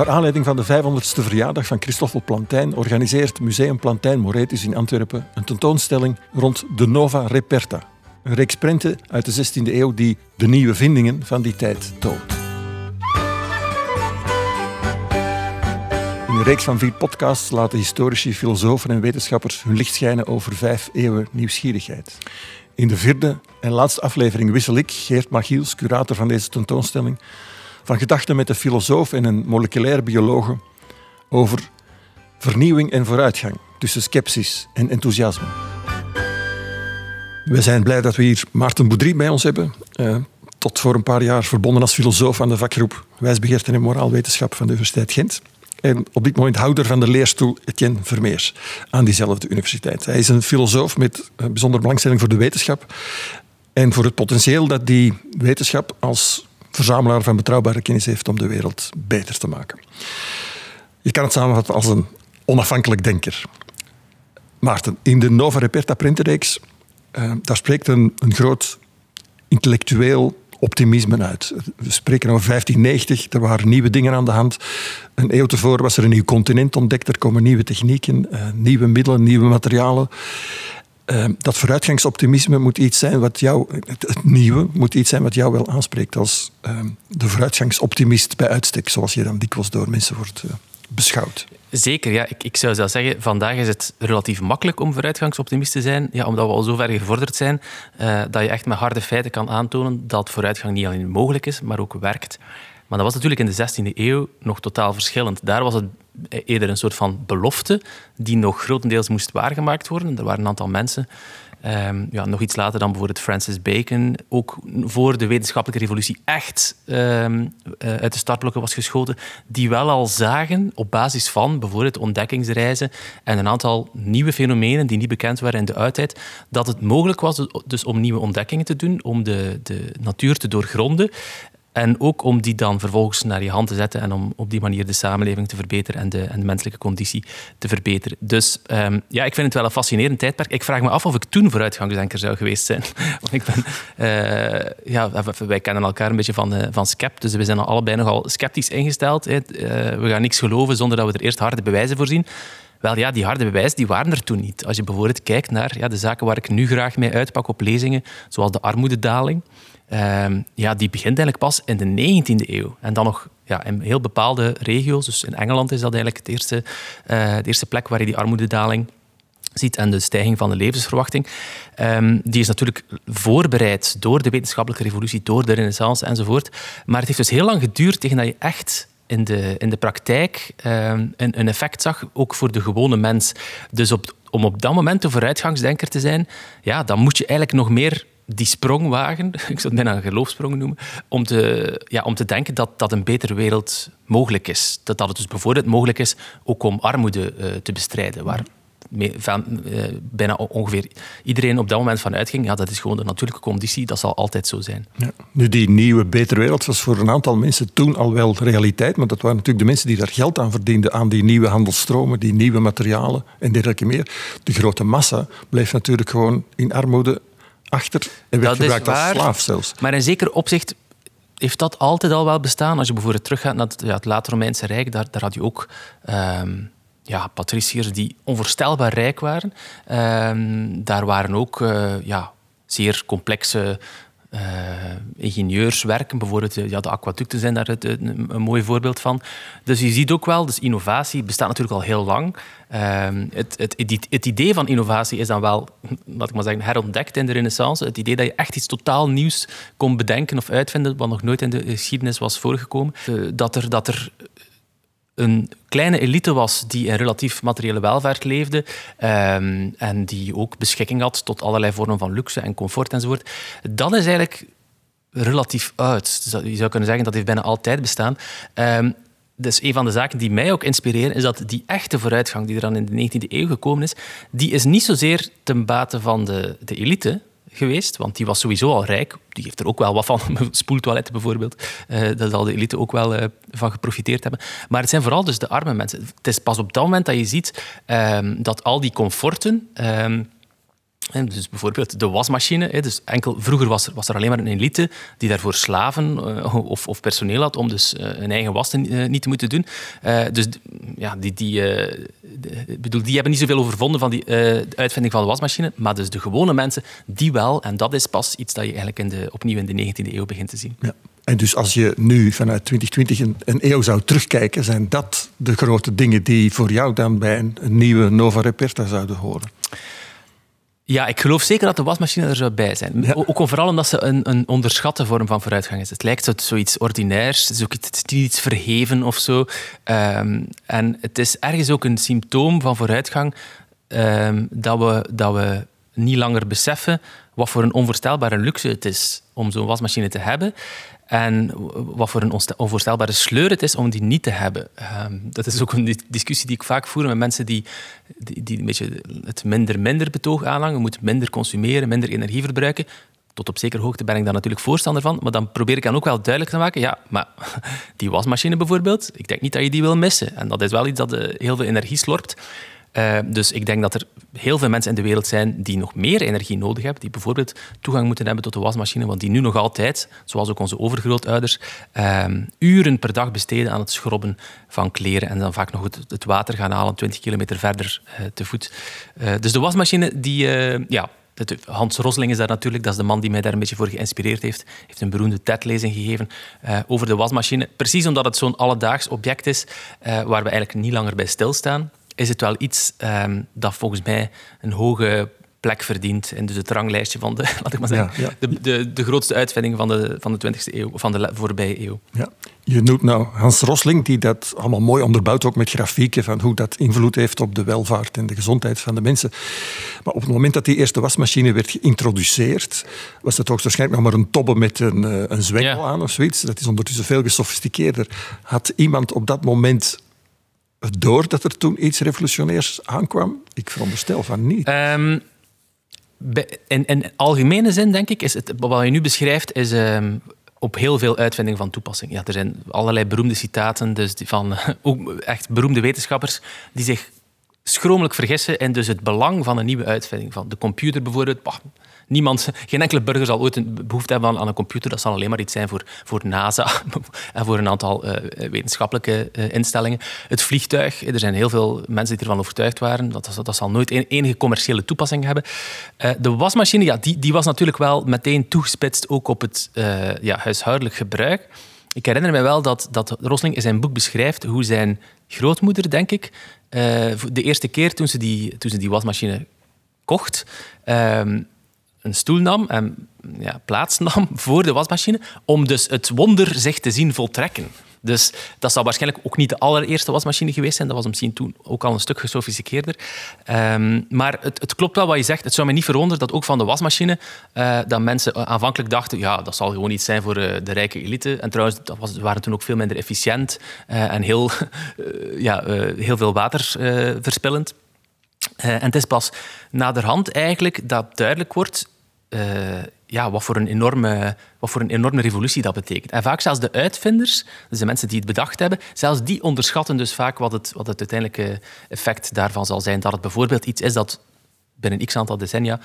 Naar aanleiding van de 500ste verjaardag van Christoffel Plantijn organiseert Museum Plantijn Moretus in Antwerpen een tentoonstelling rond de Nova Reperta. Een reeks prenten uit de 16e eeuw die de nieuwe vindingen van die tijd toont. In een reeks van vier podcasts laten historici, filosofen en wetenschappers hun licht schijnen over vijf eeuwen nieuwsgierigheid. In de vierde en laatste aflevering wissel ik, Geert Machiels, curator van deze tentoonstelling, van gedachten met een filosoof en een moleculaire biologe over vernieuwing en vooruitgang, tussen sceptisch en enthousiasme. We zijn blij dat we hier Maarten Boudry bij ons hebben. Uh, tot voor een paar jaar verbonden als filosoof aan de vakgroep Wijsbegeerte en Moraalwetenschap van de Universiteit Gent. En op dit moment houder van de leerstoel Etienne Vermeers aan diezelfde universiteit. Hij is een filosoof met bijzondere belangstelling voor de wetenschap en voor het potentieel dat die wetenschap als verzamelaar van betrouwbare kennis heeft om de wereld beter te maken. Je kan het samenvatten als een onafhankelijk denker. Maarten, in de Nova Reperta printenreeks, uh, daar spreekt een, een groot intellectueel optimisme uit. We spreken over 1590, er waren nieuwe dingen aan de hand. Een eeuw tevoren was er een nieuw continent ontdekt, er komen nieuwe technieken, uh, nieuwe middelen, nieuwe materialen. Uh, dat vooruitgangsoptimisme moet iets zijn wat jou, het, nieuwe moet iets zijn wat jou wel aanspreekt als uh, de vooruitgangsoptimist bij uitstek, zoals je dan dikwijls door mensen wordt uh, beschouwd. Zeker, ja. Ik, ik zou zelfs zeggen, vandaag is het relatief makkelijk om vooruitgangsoptimist te zijn, ja, omdat we al zo ver gevorderd zijn uh, dat je echt met harde feiten kan aantonen dat vooruitgang niet alleen mogelijk is, maar ook werkt. Maar dat was natuurlijk in de 16e eeuw nog totaal verschillend. Daar was het eerder een soort van belofte die nog grotendeels moest waargemaakt worden. Er waren een aantal mensen Um, ja, nog iets later dan bijvoorbeeld Francis Bacon, ook voor de wetenschappelijke revolutie echt um, uh, uit de startblokken was geschoten, die wel al zagen op basis van bijvoorbeeld ontdekkingsreizen en een aantal nieuwe fenomenen die niet bekend waren in de oudheid, dat het mogelijk was dus om nieuwe ontdekkingen te doen, om de, de natuur te doorgronden en ook om die dan vervolgens naar je hand te zetten en om op die manier de samenleving te verbeteren en de, en de menselijke conditie te verbeteren. Dus um, ja, ik vind het wel een fascinerend tijdperk. Ik vraag me af of ik toen vooruitgangsdenker zou geweest zijn. Want ik ben, uh, ja, wij kennen elkaar een beetje van, uh, van scept, dus we zijn allebei nogal sceptisch ingesteld. Uh, we gaan niks geloven zonder dat we er eerst harde bewijzen voor zien. Wel ja, die harde bewijzen die waren er toen niet. Als je bijvoorbeeld kijkt naar ja, de zaken waar ik nu graag mee uitpak op lezingen, zoals de armoededaling. Um, ja, die begint eigenlijk pas in de 19e eeuw. En dan nog ja, in heel bepaalde regio's. Dus in Engeland is dat eigenlijk het eerste, uh, de eerste plek waar je die armoededaling ziet en de stijging van de levensverwachting. Um, die is natuurlijk voorbereid door de wetenschappelijke revolutie, door de renaissance enzovoort. Maar het heeft dus heel lang geduurd tegen dat je echt in de, in de praktijk um, een, een, effect zag, ook voor de gewone mens. Dus op, om op dat moment een vooruitgangsdenker te zijn, ja, dan moet je eigenlijk nog meer die sprong wagen, ik zou het bijna een geloofsprong noemen, om te, ja, om te denken dat, dat een betere wereld mogelijk is. Dat, dat het dus bijvoorbeeld mogelijk is ook om armoede uh, te bestrijden, waar van, uh, bijna ongeveer iedereen op dat moment van uitging. Ja, dat is gewoon de natuurlijke conditie, dat zal altijd zo zijn. Ja. Nu, die nieuwe, betere wereld was voor een aantal mensen toen al wel realiteit, maar dat waren natuurlijk de mensen die daar geld aan verdienden, aan die nieuwe handelsstromen, die nieuwe materialen en dergelijke meer. De grote massa bleef natuurlijk gewoon in armoede achter en werd gebruikt als slaaf zelfs. Maar in zeker opzicht heeft dat altijd al wel bestaan. Als je bijvoorbeeld teruggaat naar het, ja, het late Romeinse Rijk, daar, daar had je ook um, ja, patriciërs die onvoorstelbaar rijk waren. Um, daar waren ook uh, ja, zeer complexe uh, ingenieurswerken, bijvoorbeeld ja, de aquaducten zijn daar het, een, mooi voorbeeld van. Dus je ziet ook wel, dus innovatie bestaat natuurlijk al heel lang. Uh, het, het, het, idee van innovatie is dan wel, laat ik maar zeggen, herontdekt in de renaissance. Het idee dat je echt iets totaal nieuws kon bedenken of uitvinden, wat nog nooit in de geschiedenis was voorgekomen. Uh, dat, er, dat er een kleine elite was die in relatief materiële welvaart leefde um, en die ook beschikking had tot allerlei vormen van luxe en comfort enzovoort. Dat is eigenlijk relatief. Dus je zou kunnen zeggen dat heeft bijna altijd bestaan. Um, dus een van de zaken die mij ook inspireren, is dat die echte vooruitgang die er dan in de 19e eeuw gekomen is, die is niet zozeer ten bate van de, de elite, geweest, want die was sowieso al rijk. Die heeft er ook wel wat van, spoeltoiletten bijvoorbeeld. Uh, daar zal de elite ook wel uh, van geprofiteerd hebben. Maar het zijn vooral dus de arme mensen. Het is pas op dat moment dat je ziet um, dat al die comforten... Um, Dus bijvoorbeeld de wasmachine. Dus enkel, vroeger was er, was er alleen maar een elite die daarvoor slaven eh, of, of personeel had om dus eh, een eigen was te, eh, niet te moeten doen. dus ja, die, die, bedoel, die hebben niet zoveel overvonden van die uitvinding van de wasmachine, maar dus de gewone mensen, die wel. En dat is pas iets dat je eigenlijk in de, opnieuw in de 19e eeuw begint te zien. Ja. En dus als je nu vanuit 2020 een, een, eeuw zou terugkijken, zijn dat de grote dingen die voor jou dan bij een, een nieuwe Nova Reperta zouden horen? Ja, ik geloof zeker dat de wasmachine er zou bij zijn. Ja. Ook vooral omdat ze een, een onderschatte vorm van vooruitgang is. Het lijkt zo, zoiets ordinairs, het is ook iets, verheven of zo. Um, en het is ergens ook een symptoom van vooruitgang um, dat, we, dat we niet langer beseffen wat voor een onvoorstelbare luxe het is om zo'n wasmachine te hebben. En wat voor een onvoorstelbare sleur het is om die niet te hebben. Ehm, dat is ook een discussie die ik vaak voer met mensen die, die, een beetje het minder-minder betoog aanhangen. We moeten minder consumeren, minder energie verbruiken. Tot op zekere hoogte ben ik daar natuurlijk voorstander van. Maar dan probeer ik dan ook wel duidelijk te maken. Ja, maar die wasmachine bijvoorbeeld, ik denk niet dat je die wil missen. En dat is wel iets dat eh, heel veel energie slorpt. Uh, dus ik denk dat er heel veel mensen in de wereld zijn die nog meer energie nodig hebben, die bijvoorbeeld toegang moeten hebben tot de wasmachine, want die nu nog altijd, zoals ook onze overgrootouders, uh, uren per dag besteden aan het schrobben van kleren en dan vaak nog het, water gaan halen 20 kilometer verder uh, te voet. Eh, dus de wasmachine, die, ja, Hans Rosling is daar natuurlijk, dat is de man die mij daar een beetje voor geïnspireerd heeft. heeft een beroemde TED-lezing gegeven over de wasmachine. Precies omdat het zo'n alledaags object is waar we eigenlijk niet langer bij stilstaan is het wel iets um, dat volgens mij een hoge plek verdient in dus het ranglijstje van de, laat ik maar zeggen, De, de, de grootste uitvinding van de, van de 20e eeuw, van de voorbije eeuw. Ja. Je noemt nou Hans Rosling, die dat allemaal mooi onderbouwt, ook met grafieken van hoe dat invloed heeft op de welvaart en de gezondheid van de mensen. Maar op het moment dat die eerste wasmachine werd geïntroduceerd, was het hoogstwaarschijnlijk nog maar een tobbe met een, eh, een zwengel aan of zoiets. Dat is ondertussen veel gesofisticeerder. Had iemand op dat moment door dat er toen iets revolutionairs aankwam? Ik veronderstel van niet. Um, in, in algemene zin, denk ik, is het, wat je nu beschrijft, is um, op heel veel uitvindingen van toepassing. Ja, er zijn allerlei beroemde citaten dus van ook echt beroemde wetenschappers die zich schromelijk vergissen in dus het belang van een nieuwe uitvinding. Van de computer bijvoorbeeld. Niemand, geen enkele burger zal ooit een behoefte hebben aan, een computer. Dat zal alleen maar iets zijn voor, voor NASA en voor een aantal uh, wetenschappelijke uh, instellingen. Het vliegtuig, er zijn heel veel mensen die ervan overtuigd waren. Dat, dat, zal nooit enige commerciële toepassing hebben. De wasmachine, ja, die, die was natuurlijk wel meteen toegespitst ook op het ja, huishoudelijk gebruik. Ik herinner me wel dat, dat Rosling in zijn boek beschrijft hoe zijn grootmoeder, denk ik, de eerste keer toen ze die, toen ze die wasmachine kocht, ehm, een stoel nam en ja, plaats nam voor de wasmachine, om dus het wonder zich te zien voltrekken. Dus dat zal waarschijnlijk ook niet de allereerste wasmachine geweest zijn. Dat was misschien toen ook al een stuk gesofisticeerder. Um, maar het, het, klopt wel wat je zegt. Het zou me niet verwonderen dat ook van de wasmachine uh, dat mensen aanvankelijk dachten ja, dat zal gewoon iets zijn voor uh, de rijke elite. En trouwens, dat was, waren toen ook veel minder efficiënt uh, en heel, ja, heel veel water verspillend. Uh, en het is pas naderhand eigenlijk dat duidelijk wordt uh, ja, wat, voor een enorme, wat voor een enorme revolutie dat betekent. En vaak zelfs de uitvinders, dus de mensen die het bedacht hebben, zelfs die onderschatten dus vaak wat het, wat het uiteindelijke effect daarvan zal zijn. Dat het bijvoorbeeld iets is dat binnen x aantal decennia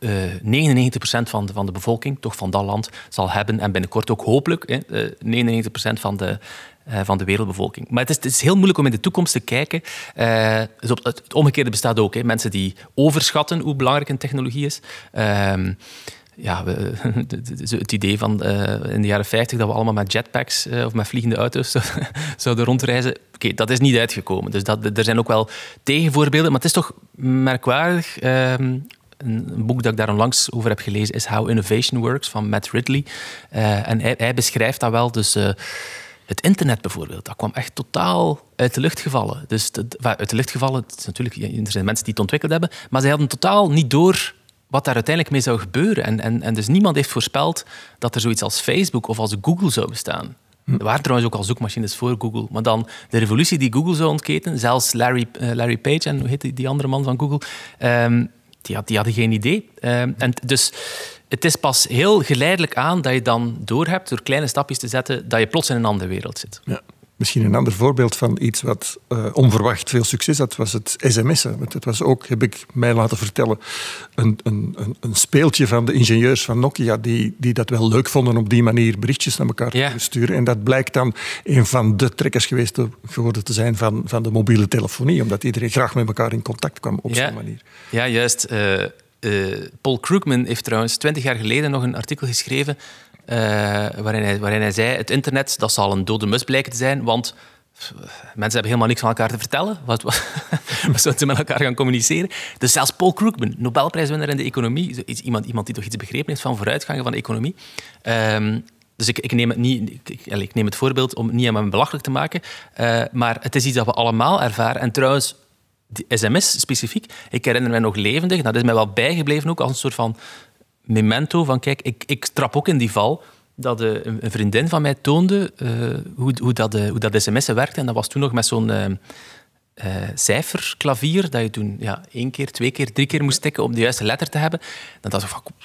uh, eh, 99% van de, van de bevolking, toch van dat land, zal hebben. En binnenkort ook hopelijk uh, 99% van de, van de wereldbevolking. Maar het is, het is, heel moeilijk om in de toekomst te kijken. Uh, dus op, het, omgekeerde bestaat ook. Hè. Mensen die overschatten hoe belangrijk een technologie is. Uh, ja, het idee van uh, in de jaren 50 dat we allemaal met jetpacks of met vliegende auto's zouden rondreizen. Oké, dat is niet uitgekomen. Dus dat, er zijn ook wel tegenvoorbeelden. Maar het is toch merkwaardig ehm, een, boek dat ik daar onlangs over heb gelezen is How Innovation Works van Matt Ridley. En hij, beschrijft dat wel. Dus het internet bijvoorbeeld, dat kwam echt totaal uit de lucht gevallen. Dus uit de lucht gevallen, het is natuurlijk, er zijn mensen die het ontwikkeld hebben, maar zij hadden totaal niet door wat daar uiteindelijk mee zou gebeuren. En, en, en dus niemand heeft voorspeld dat er zoiets als Facebook of als Google zou bestaan. Hm. Er waren trouwens ook al zoekmachines voor Google. Maar dan de revolutie die Google zou ontketen, zelfs Larry, uh, Larry Page en hoe heet die, die andere man van Google, um, die, had, die hadden geen idee. Um, en dus het is pas heel geleidelijk aan dat je dan doorhebt, door kleine stapjes te zetten, dat je plots in een andere wereld zit. Ja. Misschien een ander voorbeeld van iets wat uh, onverwacht veel succes had, was het sms'en. Want het was ook, heb ik mij laten vertellen, een, een, een, speeltje van de ingenieurs van Nokia die, die dat wel leuk vonden op die manier berichtjes naar elkaar te sturen. En dat blijkt dan een van de trekkers geweest te, geworden te zijn van, van de mobiele telefonie, omdat iedereen graag met elkaar in contact kwam op zo'n manier. Ja, juist. Uh, Paul Krugman heeft trouwens twintig jaar geleden nog een artikel geschreven uh, waarin, hij, waarin hij zei: het internet dat zal een dode mus blijken te zijn, want mensen hebben helemaal niks van elkaar te vertellen. Wat, wat, ze met elkaar gaan communiceren? Dus zelfs Paul Krugman, Nobelprijswinnaar in de economie, iemand, iemand die toch iets begrepen heeft van vooruitgangen van de economie. Um, dus ik, ik, neem het niet, ik, neem het voorbeeld om niet aan me belachelijk te maken, uh, maar het is iets dat we allemaal ervaren. En trouwens, sms specifiek, ik herinner me nog levendig, dat is mij wel bijgebleven ook als een soort van memento van kijk, ik, ik trap ook in die val dat uh, een vriendin van mij toonde uh, hoe, hoe, dat, uh, hoe dat sms'en werkte. En dat was toen nog met zo'n cijferklavier, dat je toen ja, één keer, twee keer, drie keer moest tikken om de juiste letter te hebben. Dan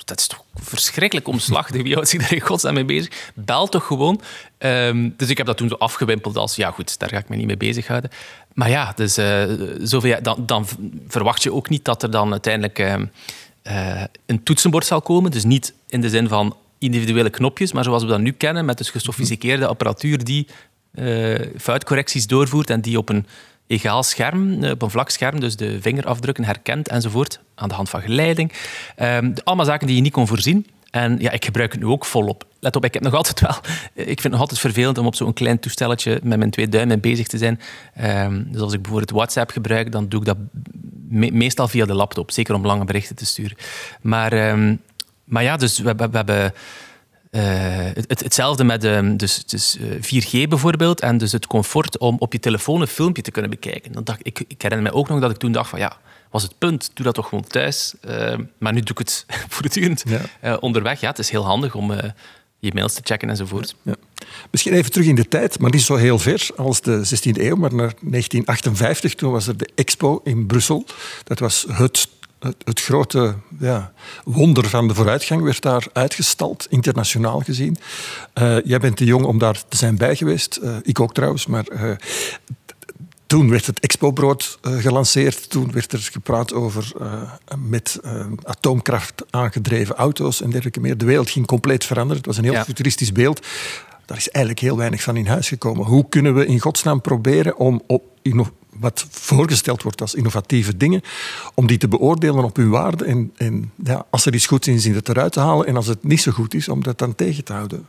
dat is toch verschrikkelijk omslachtig. Wie houdt zich daar in godsnaam mee bezig? Bel toch gewoon. Um, dus ik heb dat toen zo afgewimpeld als, ja goed, daar ga ik me niet mee bezighouden. Maar ja, dus, zoveel, dan, dan verwacht je ook niet dat er dan uiteindelijk ehm, uh, een toetsenbord zal komen. Dus niet in de zin van individuele knopjes, maar zoals we dat nu kennen, met dus gesofisticeerde apparatuur die foutcorrecties doorvoert en die op een egaal scherm, eh, op een vlak scherm, dus de vingerafdrukken herkent enzovoort, aan de hand van geleiding. Um, allemaal zaken die je niet kon voorzien. En ja, ik gebruik het nu ook volop. Let op, ik heb nog altijd wel... Ik vind het nog altijd vervelend om op zo'n klein toestelletje met mijn twee duimen bezig te zijn. Um, dus als ik bijvoorbeeld WhatsApp gebruik, dan doe ik dat meestal via de laptop. Zeker om lange berichten te sturen. Maar, um, maar ja, dus we, we hebben... Uh, het, hetzelfde met um, dus, dus, uh, eh, 4G bijvoorbeeld en dus het comfort om op je telefoon een filmpje te kunnen bekijken. Dan dacht, ik, ik herinner me ook nog dat ik toen dacht van ja, was het punt. Doe dat toch gewoon thuis. Uh, maar nu doe ik het voortdurend ja. onderweg. Ja, het is heel handig om je mails te checken enzovoort. Ja. Misschien even terug in de tijd, maar niet zo heel ver als de 16e eeuw, maar naar 1958. Toen was er de Expo in Brussel. Dat was het het, het, grote ja, wonder van de vooruitgang werd daar uitgestald, internationaal gezien. Uh, jij bent te jong om daar te zijn bij geweest. Uh, ik ook trouwens, maar uh, toen werd het Expo-brood uh, gelanceerd. Toen werd er gepraat over uh, met uh, atoomkracht aangedreven auto's en dergelijke meer. De wereld ging compleet veranderen. Het was een heel futuristisch beeld. Daar is eigenlijk heel weinig van in huis gekomen. Hoe kunnen we in godsnaam proberen om op wat voorgesteld wordt als innovatieve dingen, om die te beoordelen op hun waarde en, en ja, als er iets goed in het eruit te halen en als het niet zo goed is, om dat dan tegen te houden?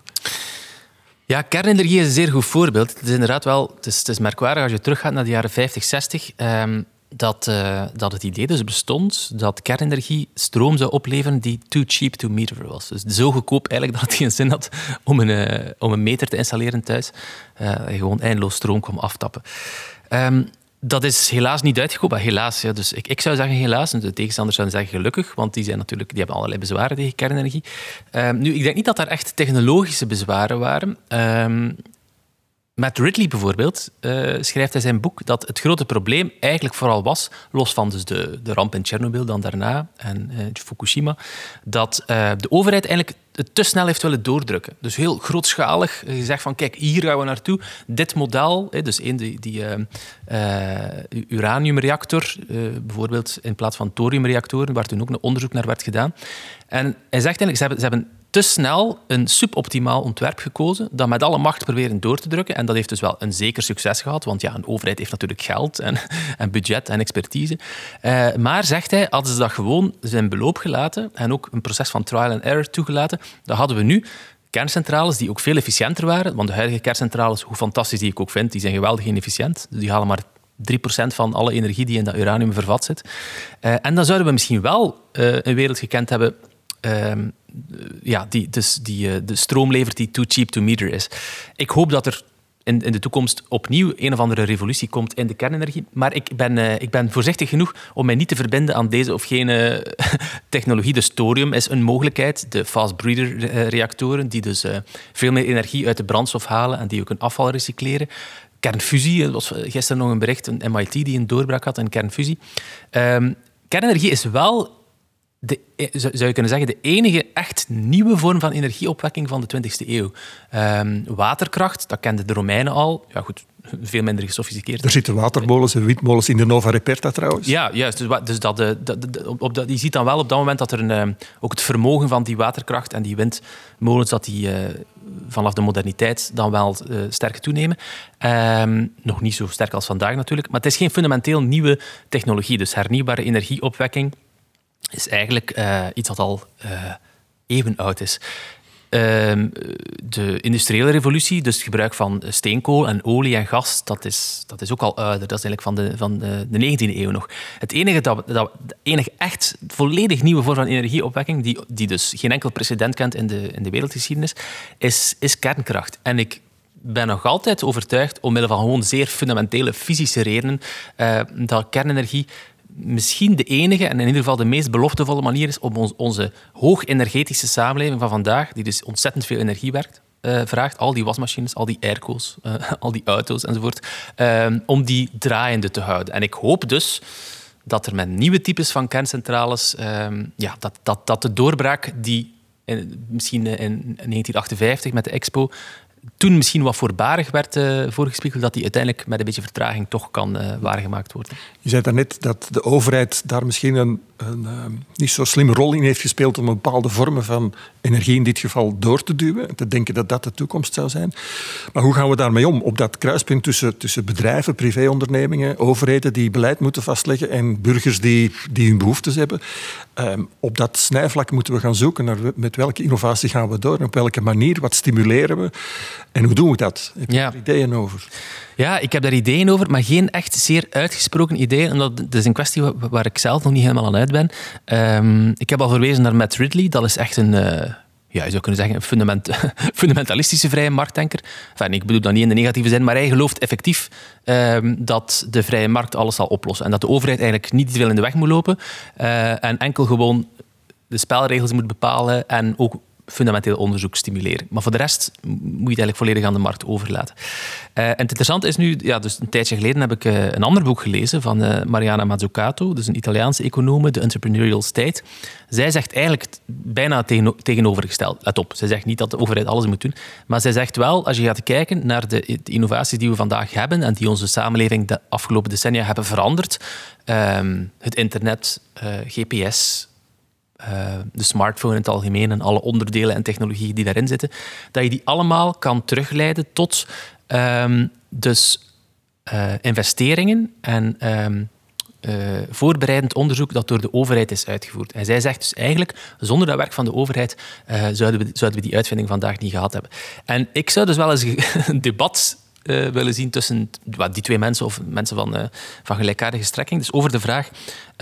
Ja, kernenergie is een zeer goed voorbeeld. Het is inderdaad wel, het is, merkwaardig als je teruggaat naar de jaren 50, 60, um, dat, uh, dat het idee dus bestond dat kernenergie stroom zou opleveren die too cheap to meter was. Dus zo goedkoop eigenlijk dat het geen zin had om een, uh, om een meter te installeren thuis. Uh, gewoon eindeloos stroom kwam aftappen. Um, dat is helaas niet uitgekomen. Helaas, ja. dus ik, ik zou zeggen helaas. De tegenstanders zouden zeggen gelukkig, want die, zijn natuurlijk, die hebben allerlei bezwaren tegen kernenergie. Um, nu, ik denk niet dat daar echt technologische bezwaren waren. Um, Matt Ridley bijvoorbeeld uh, schrijft in zijn boek dat het grote probleem eigenlijk vooral was, los van dus de, de ramp in Tsjernobyl dan daarna en uh, Fukushima, dat uh, de overheid eigenlijk het te snel heeft willen doordrukken. Dus heel grootschalig gezegd van kijk, hier gaan we naartoe. Dit model, dus één die, die uraniumreactor, bijvoorbeeld in plaats van thoriumreactoren, waar toen ook een onderzoek naar werd gedaan. En hij zegt eigenlijk, ze hebben, ze hebben te snel een suboptimaal ontwerp gekozen, dat met alle macht proberen door te drukken. En dat heeft dus wel een zeker succes gehad, want ja, een overheid heeft natuurlijk geld en, en budget en expertise. Uh, maar, zegt hij, hadden ze dat gewoon zijn beloop gelaten en ook een proces van trial and error toegelaten, dan hadden we nu kerncentrales die ook veel efficiënter waren. Want de huidige kerncentrales, hoe fantastisch die ik ook vind, die zijn geweldig inefficiënt. Die halen maar 3% van alle energie die in dat uranium vervat zit. Uh, en dan zouden we misschien wel uh, een wereld gekend hebben Ehm, ja, die, dus die, uh, de stroom levert die too cheap to meter is. Ik hoop dat er in, in de toekomst opnieuw een of andere revolutie komt in de kernenergie. Maar ik ben, uh, ik ben voorzichtig genoeg om mij niet te verbinden aan deze of gene technologie. De thorium is een mogelijkheid. De fast breeder eh, reactoren, die dus veel meer energie uit de brandstof halen en die ook een afval recycleren. Kernfusie, er was gisteren nog een bericht, een MIT die een doorbraak had in kernfusie. Um, kernenergie is wel de, e, zou je kunnen zeggen, de enige echt nieuwe vorm van energieopwekking van de 20e eeuw. Um, waterkracht, dat kenden de Romeinen al. Ja, goed, veel minder gesofisticeerd. Er zitten watermolens en windmolens in de Nova Reperta trouwens. Ja, juist. Dus, dus dat, dat, dat, op, dat, je ziet dan wel op dat moment dat er een, ook het vermogen van die waterkracht en die windmolens, dat die vanaf de moderniteit dan wel sterk toenemen. Ehm, nog niet zo sterk als vandaag natuurlijk, maar het is geen fundamenteel nieuwe technologie. Dus hernieuwbare energieopwekking is eigenlijk iets wat al even oud is. Ehm, de industriële revolutie, dus het gebruik van steenkool en olie en gas, dat is, dat is ook al ouder. Dat is eigenlijk van de, van de, de 19e eeuw nog. Het enige, dat, dat, enige echt volledig nieuwe vorm van energieopwekking, die, die dus geen enkel precedent kent in de, in de wereldgeschiedenis, is, is kernkracht. En ik ben nog altijd overtuigd, omwille van gewoon zeer fundamentele fysische redenen, uh, dat kernenergie misschien de enige en in ieder geval de meest beloftevolle manier is om ons, onze hoogenergetische samenleving van vandaag, die dus ontzettend veel energie werkt, uh, vraagt, al die wasmachines, al die airco's, uh, al die auto's enzovoort, uh, om die draaiende te houden. En ik hoop dus dat er met nieuwe types van kerncentrales, ehm, ja, dat, dat, dat de doorbraak die misschien in 1958 met de Expo toen misschien wat voorbarig werd voorgespiegeld, dat die uiteindelijk met een beetje vertraging toch kan waargemaakt worden. Je zei daarnet dat de overheid daar misschien een een uh, niet zo slimme rol in heeft gespeeld om bepaalde vormen van energie in dit geval door te duwen. En te denken dat dat de toekomst zou zijn. Maar hoe gaan we daarmee om? Op dat kruispunt tussen, tussen bedrijven, privéondernemingen, overheden die beleid moeten vastleggen en burgers die, die hun behoeftes hebben. Um, op dat snijvlak moeten we gaan zoeken naar met welke innovatie gaan we door en op welke manier, wat stimuleren we en hoe doen we dat? Heb je ja. er ideeën over? Ja, ik heb daar ideeën over, maar geen echt zeer uitgesproken ideeën. Omdat het is een kwestie waar ik zelf nog niet helemaal aan uit ben. Um, ik heb al verwezen naar Matt Ridley. Dat is echt een... Uh, ja, je zou kunnen zeggen, een fundament, fundamentalistische vrije marktdenker. Enfin, ik bedoel dat niet in de negatieve zin, maar hij gelooft effectief um, dat de vrije markt alles zal oplossen. En dat de overheid eigenlijk niet te veel in de weg moet lopen. Uh, en enkel gewoon de spelregels moet bepalen en ook fundamenteel onderzoek stimuleren. Maar voor de rest moet je het eigenlijk volledig aan de markt overlaten. Uh, en het interessante is nu, ja, dus een tijdje geleden heb ik uh, een ander boek gelezen van uh, Mariana Mazzucato, dus een Italiaanse econoom, The Entrepreneurial State. Zij zegt eigenlijk bijna tegen, tegenovergesteld. Let op, zij zegt niet dat de overheid alles moet doen, maar zij zegt wel, als je gaat kijken naar de, de innovaties die we vandaag hebben en die onze samenleving de afgelopen decennia hebben veranderd, um, het internet, GPS, uh, de smartphone in het algemeen en alle onderdelen en technologieën die daarin zitten, dat je die allemaal kan terugleiden tot um, dus uh, investeringen en um, uh, voorbereidend onderzoek dat door de overheid is uitgevoerd. En zij zegt dus eigenlijk, zonder dat werk van de overheid zouden, we, zouden we die uitvinding vandaag niet gehad hebben. En ik zou dus wel eens een debat uh, willen zien tussen die twee mensen of mensen van, uh, van gelijkaardige strekking. Dus over de vraag,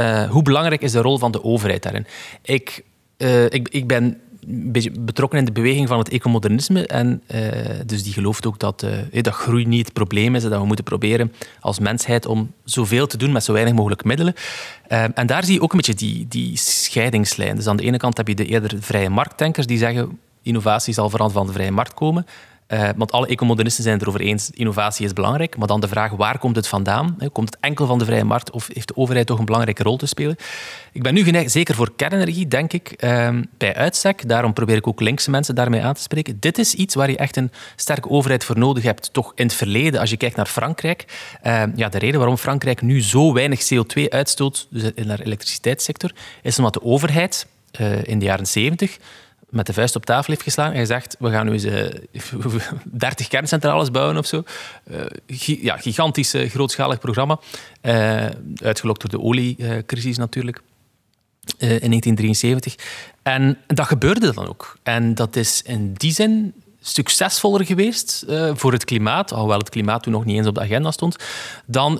uh, hoe belangrijk is de rol van de overheid daarin? Ik, ik, ik ben een beetje betrokken in de beweging van het ecomodernisme. En dus die gelooft ook dat, dat groei niet het probleem is. En dat we moeten proberen als mensheid om zoveel te doen met zo weinig mogelijk middelen. en daar zie je ook een beetje die, die scheidingslijn. Dus aan de ene kant heb je de eerder vrije marktdenkers die zeggen innovatie zal vooral van de vrije markt komen. Uh, want alle ecomodernisten zijn het erover eens, innovatie is belangrijk. Maar dan de vraag, waar komt het vandaan? Komt het enkel van de vrije markt of heeft de overheid toch een belangrijke rol te spelen? Ik ben nu zeker voor kernenergie, denk ik, uh, bij uitstek. Daarom probeer ik ook linkse mensen daarmee aan te spreken. Dit is iets waar je echt een sterke overheid voor nodig hebt. Toch in het verleden, als je kijkt naar Frankrijk. Uh, ja, de reden waarom Frankrijk nu zo weinig CO2 uitstoot, dus in de elektriciteitssector, is omdat de overheid in de jaren 70 met de vuist op tafel heeft geslagen en gezegd, we gaan nu eens uh, 30 kerncentrales bouwen of zo. Uh, ja, gigantisch uh, grootschalig programma. Uitgelokt door de oliecrisis natuurlijk. in 1973. En dat gebeurde dan ook. En dat is in die zin succesvoller geweest voor het klimaat, alhoewel het klimaat toen nog niet eens op de agenda stond, dan,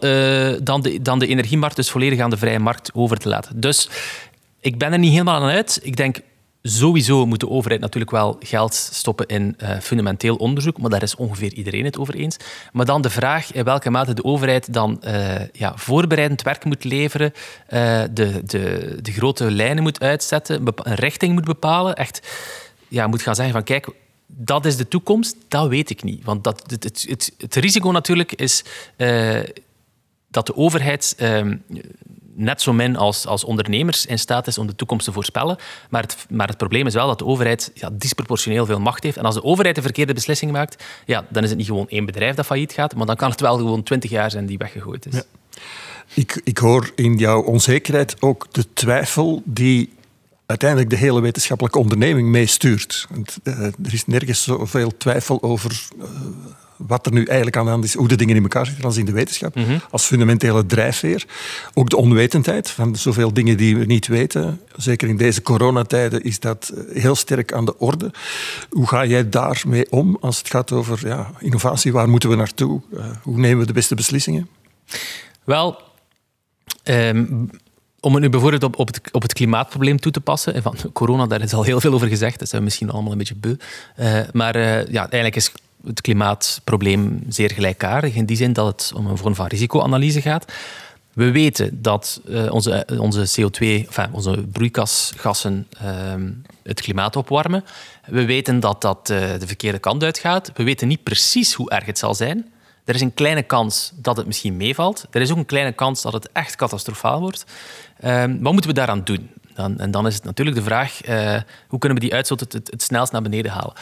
dan, de, dan de energiemarkt dus volledig aan de vrije markt over te laten. Dus ik ben er niet helemaal aan uit. Ik denk, Sowieso moet de overheid natuurlijk wel geld stoppen in uh, fundamenteel onderzoek, maar daar is ongeveer iedereen het over eens. Maar dan de vraag in welke mate de overheid dan uh, ja, voorbereidend werk moet leveren, uh, de, de, de grote lijnen moet uitzetten, een richting moet bepalen, echt ja, moet gaan zeggen van kijk, dat is de toekomst, dat weet ik niet. Want dat, het, het, het, risico natuurlijk is dat de overheid ehm, net zo min als, als ondernemers in staat is om de toekomst te voorspellen. Maar het, maar het probleem is wel dat de overheid ja, disproportioneel veel macht heeft. En als de overheid de verkeerde beslissing maakt, ja, dan is het niet gewoon één bedrijf dat failliet gaat, maar dan kan het wel gewoon twintig jaar zijn die weggegooid is. Ik, ik hoor in jouw onzekerheid ook de twijfel die uiteindelijk de hele wetenschappelijke onderneming meestuurt. Uh, er is nergens zoveel twijfel over uh, wat er nu eigenlijk aan de hand is, hoe de dingen in elkaar zitten als in de wetenschap, mm -hmm. als fundamentele drijfveer. Ook de onwetendheid van zoveel dingen die we niet weten. Zeker in deze coronatijden is dat eh, heel sterk aan de orde. Hoe ga jij daarmee om als het gaat over ja, innovatie? Waar moeten we naartoe? Uh, hoe nemen we de beste beslissingen? Wel, um, om het nu bijvoorbeeld op, op, het, op het klimaatprobleem toe te passen. En van corona, daar is al heel veel over gezegd. Dat zijn we misschien allemaal een beetje beu. Uh, maar uh, ja, eigenlijk is het klimaatprobleem zeer gelijkaardig. In die zin dat het om een vorm van risicoanalyse gaat. We weten dat uh, onze, onze CO2, enfin, onze broeikasgassen ehm, het klimaat opwarmen. We weten dat dat de verkeerde kant uitgaat. We weten niet precies hoe erg het zal zijn. Er is een kleine kans dat het misschien meevalt. Er is ook een kleine kans dat het echt catastrofaal wordt. Um, wat moeten we daaraan doen? Dan, en dan is het natuurlijk de vraag, hoe kunnen we die uitstoot het, het, het snelst naar beneden halen?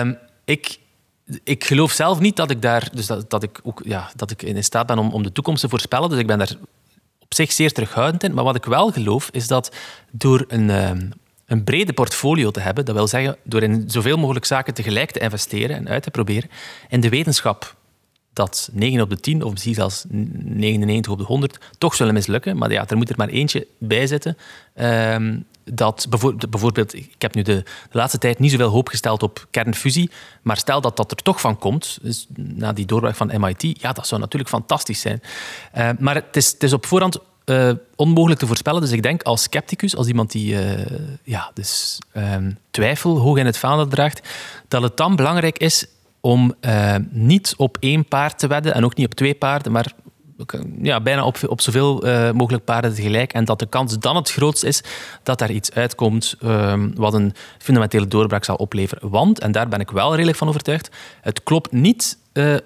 Um, ik, ik geloof zelf niet dat ik daar, dus dat, ik ook, ja, dat ik in staat ben om, om de toekomst te voorspellen. Dus ik ben daar op zich zeer terughoudend in. Maar wat ik wel geloof, is dat door een, um, een brede portfolio te hebben, dat wil zeggen door in zoveel mogelijk zaken tegelijk te investeren en uit te proberen, in de wetenschap dat 9 op de 10, of misschien zelfs 99 op de 100, toch zullen mislukken. Maar ja, er moet er maar eentje bij zitten. Um, dat bijvoorbeeld, ik heb nu de, de, laatste tijd niet zoveel hoop gesteld op kernfusie, maar stel dat dat er toch van komt, dus na die doorbraak van MIT, ja, dat zou natuurlijk fantastisch zijn. Uh, maar het is, het is op voorhand uh, onmogelijk te voorspellen. Dus ik denk als scepticus, als iemand die uh, ja, dus, um, twijfel hoog in het vaandel draagt, dat het dan belangrijk is om niet op één paard te wedden en ook niet op twee paarden, maar ja, bijna op, op zoveel uh, mogelijk paarden tegelijk. En dat de kans dan het grootst is dat daar iets uitkomt uh, wat een fundamentele doorbraak zal opleveren. Want, en daar ben ik wel redelijk van overtuigd, het klopt niet uh,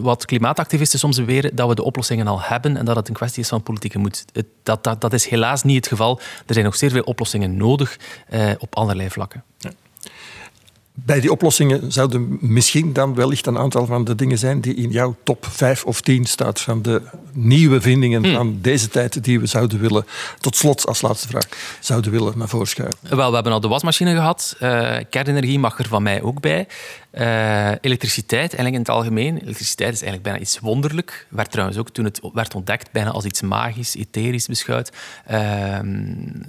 wat klimaatactivisten soms beweren, dat we de oplossingen al hebben en dat het een kwestie is van politieke moed. Dat, dat, dat is helaas niet het geval. Er zijn nog zeer veel oplossingen nodig op allerlei vlakken. Ja. Bij die oplossingen zouden misschien dan wellicht een aantal van de dingen zijn die in jouw top 5 of 10 staat van de nieuwe vindingen hmm. van deze tijd die we zouden willen, tot slot als laatste vraag, zouden willen naar voren schuiven. Wel, we hebben al de wasmachine gehad. Uh, kernenergie mag er van mij ook bij. Uh, elektriciteit, eigenlijk in het algemeen. Elektriciteit is eigenlijk bijna iets wonderlijk. Werd trouwens ook toen het werd ontdekt bijna als iets magisch, etherisch beschouwd. Uh,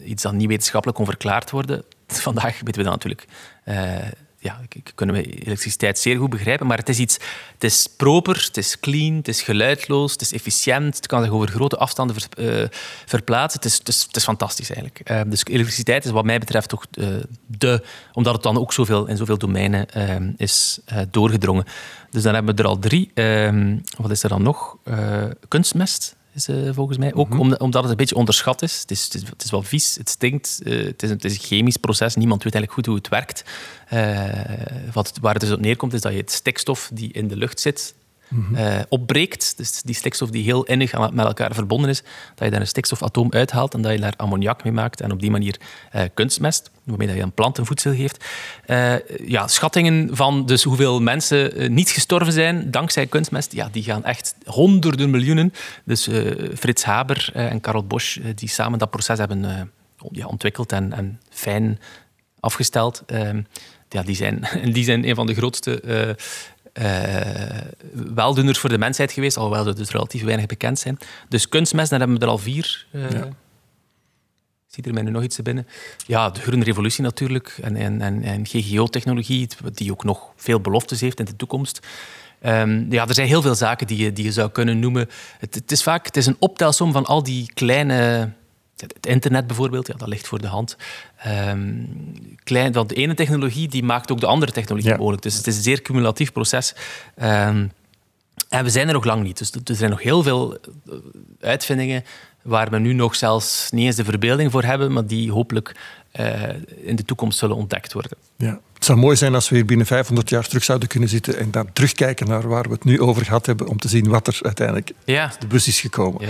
iets dat niet wetenschappelijk kon verklaard worden. Vandaag weten we dat natuurlijk ja, kunnen we elektriciteit zeer goed begrijpen, maar het is iets, het is proper, het is clean, het is geluidloos, het is efficiënt, het kan zich over grote afstanden uh, verplaatsen. Het is, het, is, fantastisch eigenlijk. Uh, dus elektriciteit is wat mij betreft toch uh, de, omdat het dan ook zoveel, in zoveel domeinen is doorgedrongen. Dus dan hebben we er al drie. Ehm, wat is er dan nog? kunstmest is uh, volgens mij. Ook mm -hmm. omdat het een beetje onderschat is. Het is, het is, het is wel vies, het stinkt, uh, het, is een, het, is een, chemisch proces. Niemand weet eigenlijk goed hoe het werkt. Uh, wat, waar het dus op neerkomt, is dat je het stikstof die in de lucht zit, mm -hmm. opbreekt. Dus die stikstof die heel innig met elkaar verbonden is, dat je daar een stikstofatoom uithaalt en dat je daar ammoniak mee maakt en op die manier kunstmest waarmee dat je een plant een voedsel geeft. Uh, ja, schattingen van dus hoeveel mensen uh, niet gestorven zijn dankzij kunstmest, ja, die gaan echt honderden miljoenen. Dus uh, Frits Haber en Karel Bosch, die samen dat proces hebben ja, ontwikkeld en, en fijn afgesteld, ehm, ja, die, zijn, die zijn een van de grootste weldoeners voor de mensheid geweest, alhoewel er dus relatief weinig bekend zijn. Dus kunstmest, daar hebben we er al vier. Ja Ziet er mij nu nog iets te binnen? Ja, de groene revolutie natuurlijk. En, en, en, en GGO-technologie, die ook nog veel beloftes heeft in de toekomst. Um, ja, er zijn heel veel zaken die je, die je zou kunnen noemen. Het, het, is vaak het is een optelsom van al die kleine... Het internet bijvoorbeeld, ja, dat ligt voor de hand. Um, klein, want de ene technologie die maakt ook de andere technologie ja. mogelijk. Dus het is een zeer cumulatief proces. Um, en we zijn er nog lang niet. Dus er zijn nog heel veel uitvindingen waar we nu nog zelfs niet eens de verbeelding voor hebben, maar die hopelijk uh, in de toekomst zullen ontdekt worden. Ja. Het zou mooi zijn als we hier binnen 500 jaar terug zouden kunnen zitten en dan terugkijken naar waar we het nu over gehad hebben, om te zien wat er uiteindelijk ja. de bus is gekomen.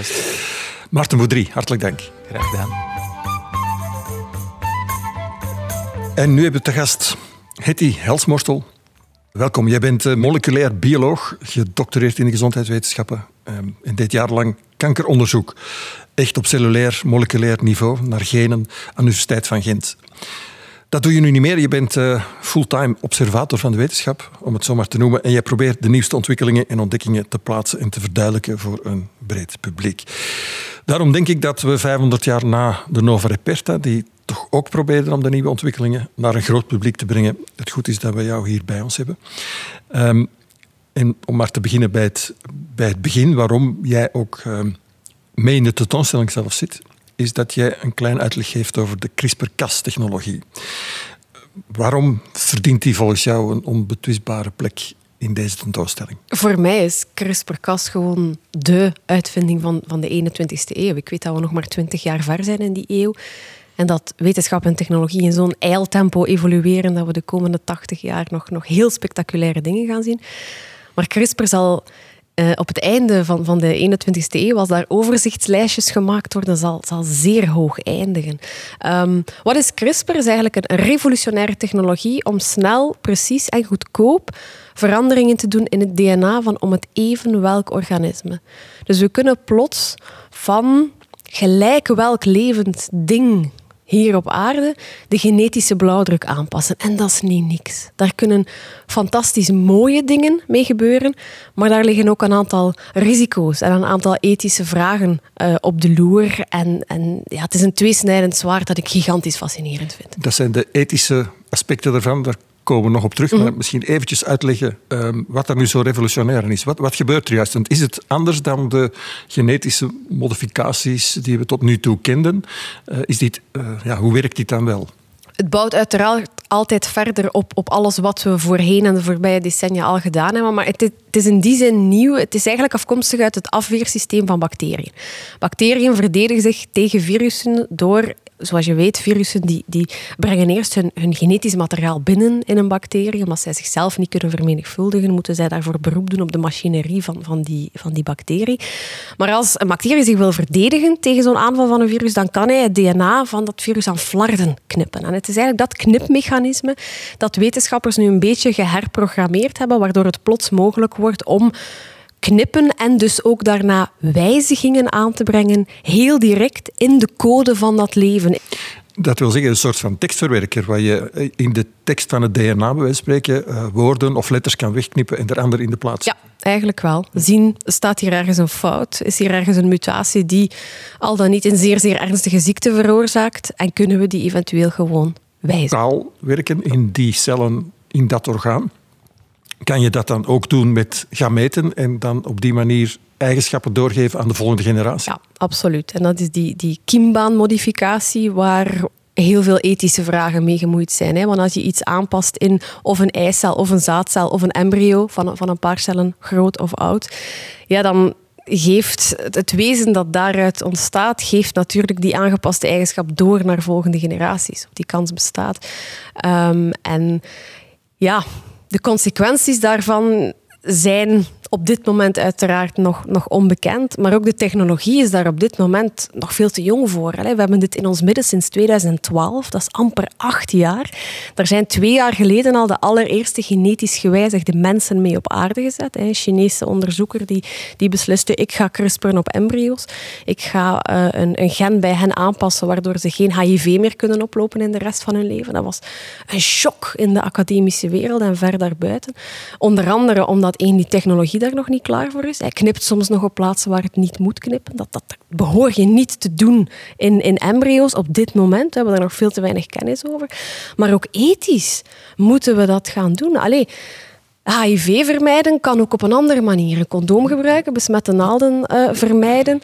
Maarten Boudry, hartelijk dank. Graag gedaan. En nu hebben we te gast Hetty Helsmorstel. Welkom, jij bent eh, moleculair bioloog, gedoctoreerd in de gezondheidswetenschappen ehm, en dit jaar lang kankeronderzoek. Echt op cellulair, moleculair niveau, naar genen, aan de Universiteit van Gent. Dat doe je nu niet meer. Je bent uh, fulltime observator van de wetenschap, om het zo maar te noemen. En jij probeert de nieuwste ontwikkelingen en ontdekkingen te plaatsen en te verduidelijken voor een breed publiek. Daarom denk ik dat we 500 jaar na de Nova Reperta, die toch ook proberen om de nieuwe ontwikkelingen naar een groot publiek te brengen, het goed is dat we jou hier bij ons hebben. Um, en om maar te beginnen bij het, bij het begin, waarom jij ook um, mee in de tentoonstelling zelf zit is dat jij een klein uitleg geeft over de CRISPR-Cas-technologie. Waarom verdient die volgens jou een onbetwistbare plek in deze tentoonstelling? Voor mij is CRISPR-Cas gewoon de uitvinding van, van de 21ste eeuw. Ik weet dat we nog maar 20 jaar ver zijn in die eeuw. En dat wetenschap en technologie in zo'n eiltempo evolueren dat we de komende 80 jaar nog, nog heel spectaculaire dingen gaan zien. Maar CRISPR zal uh, op het einde van, van de 21ste eeuw, als daar overzichtslijstjes gemaakt worden, zal, zal zeer hoog eindigen. Um, wat is CRISPR? is eigenlijk een, revolutionaire technologie om snel, precies en goedkoop veranderingen te doen in het DNA van om het even welk organisme. Dus we kunnen plots van gelijk welk levend ding hier op aarde de genetische blauwdruk aanpassen. En dat is niet niks. Daar kunnen fantastisch mooie dingen mee gebeuren, maar daar liggen ook een aantal risico's en een aantal ethische vragen uh, op de loer. En, en ja, het is een tweesnijdend zwaard dat ik gigantisch fascinerend vind. Dat zijn de ethische aspecten ervan. Komen we nog op terug. Maar mhm. misschien eventjes uitleggen um, wat er nu zo revolutionair is. Wat, wat gebeurt er juist? Is het anders dan de genetische modificaties die we tot nu toe kenden? Uh, is dit, uh, ja, hoe werkt dit dan wel? Het bouwt uiteraard altijd verder op, op alles wat we voorheen en de voorbije decennia al gedaan hebben. Maar het, het is in die zin nieuw. Het is eigenlijk afkomstig uit het afweersysteem van bacteriën. Bacteriën verdedigen zich tegen virussen door zoals je weet, virussen die, die brengen eerst hun, genetisch materiaal binnen in een bacterie. Omdat zij zichzelf niet kunnen vermenigvuldigen, moeten zij daarvoor beroep doen op de machinerie van, van, die, van die bacterie. Maar als een bacterie zich wil verdedigen tegen zo'n aanval van een virus, dan kan hij het DNA van dat virus aan flarden knippen. En het is eigenlijk dat knipmechanisme dat wetenschappers nu een beetje geherprogrammeerd hebben, waardoor het plots mogelijk wordt om knippen en dus ook daarna wijzigingen aan te brengen, heel direct in de code van dat leven. Dat wil zeggen, een soort van tekstverwerker, waar je in de tekst van het DNA, bij wijze spreken, eh, woorden of letters kan wegknippen en er ander in de plaats. Ja, eigenlijk wel. Zien, staat hier ergens een fout? Is hier ergens een mutatie die al dan niet een zeer, zeer ernstige ziekte veroorzaakt? En kunnen we die eventueel gewoon wijzigen? Taal werken in die cellen, in dat orgaan kan je dat dan ook doen met gameten en dan op die manier eigenschappen doorgeven aan de volgende generatie? Ja, absoluut. En dat is die, die kiembaanmodificatie waar heel veel ethische vragen mee gemoeid zijn. Hè? Want als je iets aanpast in of een eicel of een zaadcel of een embryo van, van een paar cellen, groot of oud, ja, dan geeft het wezen dat daaruit ontstaat, geeft natuurlijk die aangepaste eigenschap door naar volgende generaties. Die kans bestaat. Um, en ja, de consequenties daarvan zijn op dit moment uiteraard nog, nog onbekend. Maar ook de technologie is daar op dit moment nog veel te jong voor. We hebben dit in ons midden sinds 2012. Dat is amper acht jaar. Daar zijn twee jaar geleden al de allereerste genetisch gewijzigde mensen mee op aarde gezet. Een Chinese onderzoeker die, die besliste, ik ga crisperen op embryo's. Ik ga uh, een, een gen bij hen aanpassen waardoor ze geen HIV meer kunnen oplopen in de rest van hun leven. Dat was een shock in de academische wereld en ver daarbuiten. Onder andere omdat één, die technologie daar nog niet klaar voor is. Hij knipt soms nog op plaatsen waar het niet moet knippen. Dat, dat behoor je niet te doen in, in embryo's op dit moment. We hebben daar nog veel te weinig kennis over. Maar ook ethisch moeten we dat gaan doen. Allee, HIV vermijden kan ook op een andere manier. Een condoom gebruiken, besmette naalden uh, vermijden.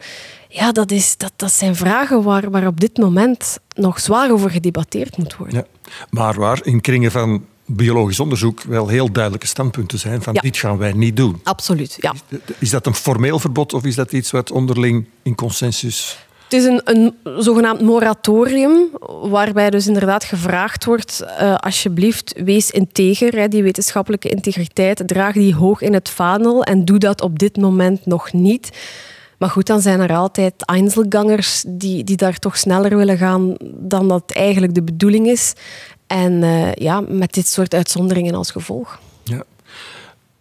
Ja, dat, is, dat, dat zijn vragen waar, waar op dit moment nog zwaar over gedebatteerd moet worden. Ja, maar waar in kringen van biologisch onderzoek wel heel duidelijke standpunten zijn van dit gaan wij niet doen. Absoluut, ja. Is, is, dat een formeel verbod of is dat iets wat onderling in consensus... Het is een, een zogenaamd moratorium, waarbij dus inderdaad gevraagd wordt, uh, alsjeblieft, wees integer, hè, die wetenschappelijke integriteit, draag die hoog in het vaandel en doe dat op dit moment nog niet. Maar goed, dan zijn er altijd Einzelgangers die, die daar toch sneller willen gaan dan dat eigenlijk de bedoeling is. En uh, ja, met dit soort uitzonderingen als gevolg. Ja.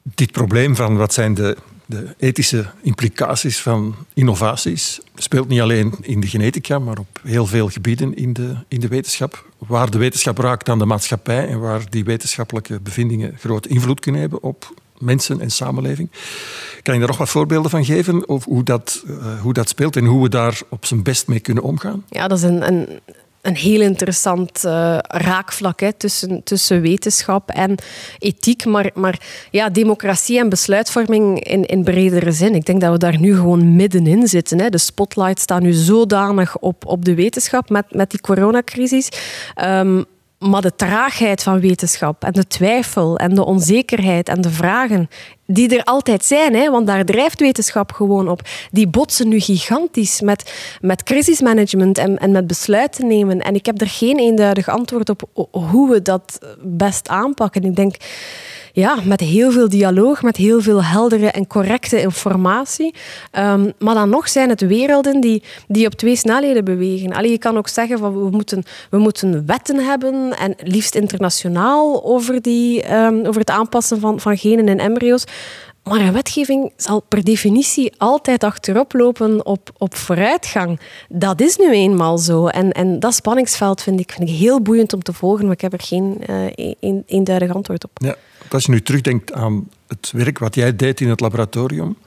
Dit probleem van wat zijn de de ethische implicaties van innovaties speelt niet alleen in de genetica, maar op heel veel gebieden in de, in de wetenschap. Waar de wetenschap raakt aan de maatschappij en waar die wetenschappelijke bevindingen grote invloed kunnen hebben op mensen en samenleving. Kan je daar nog wat voorbeelden van geven? Of hoe dat, uh, hoe dat speelt en hoe we daar op zijn best mee kunnen omgaan? Ja, dat is een, een een heel interessant uh, raakvlak hè, tussen, tussen wetenschap en ethiek. Maar, maar ja, democratie en besluitvorming in, in bredere zin. Ik denk dat we daar nu gewoon middenin zitten. Hè. De spotlight staat nu zodanig op, op de wetenschap met, met die coronacrisis. Um, maar de traagheid van wetenschap en de twijfel en de onzekerheid en de vragen die er altijd zijn, hè, want daar drijft wetenschap gewoon op, die botsen nu gigantisch met, met crisismanagement en, en met besluiten nemen. En ik heb er geen eenduidig antwoord op hoe we dat best aanpakken. Ik denk ja, met heel veel dialoog, met heel veel heldere en correcte informatie. Um, maar dan nog zijn het werelden die, die op twee snelheden bewegen. Allee, je kan ook zeggen van we moeten, we moeten wetten hebben en liefst internationaal over, die, um, over het aanpassen van, van genen in embryo's. Maar een wetgeving zal per definitie altijd achterop lopen op, op vooruitgang. Dat is nu eenmaal zo. En, en dat spanningsveld vind ik, vind ik heel boeiend om te volgen, maar ik heb er geen uh, eenduidig antwoord op. Ja, als je nu terugdenkt aan het werk wat jij deed in het laboratorium.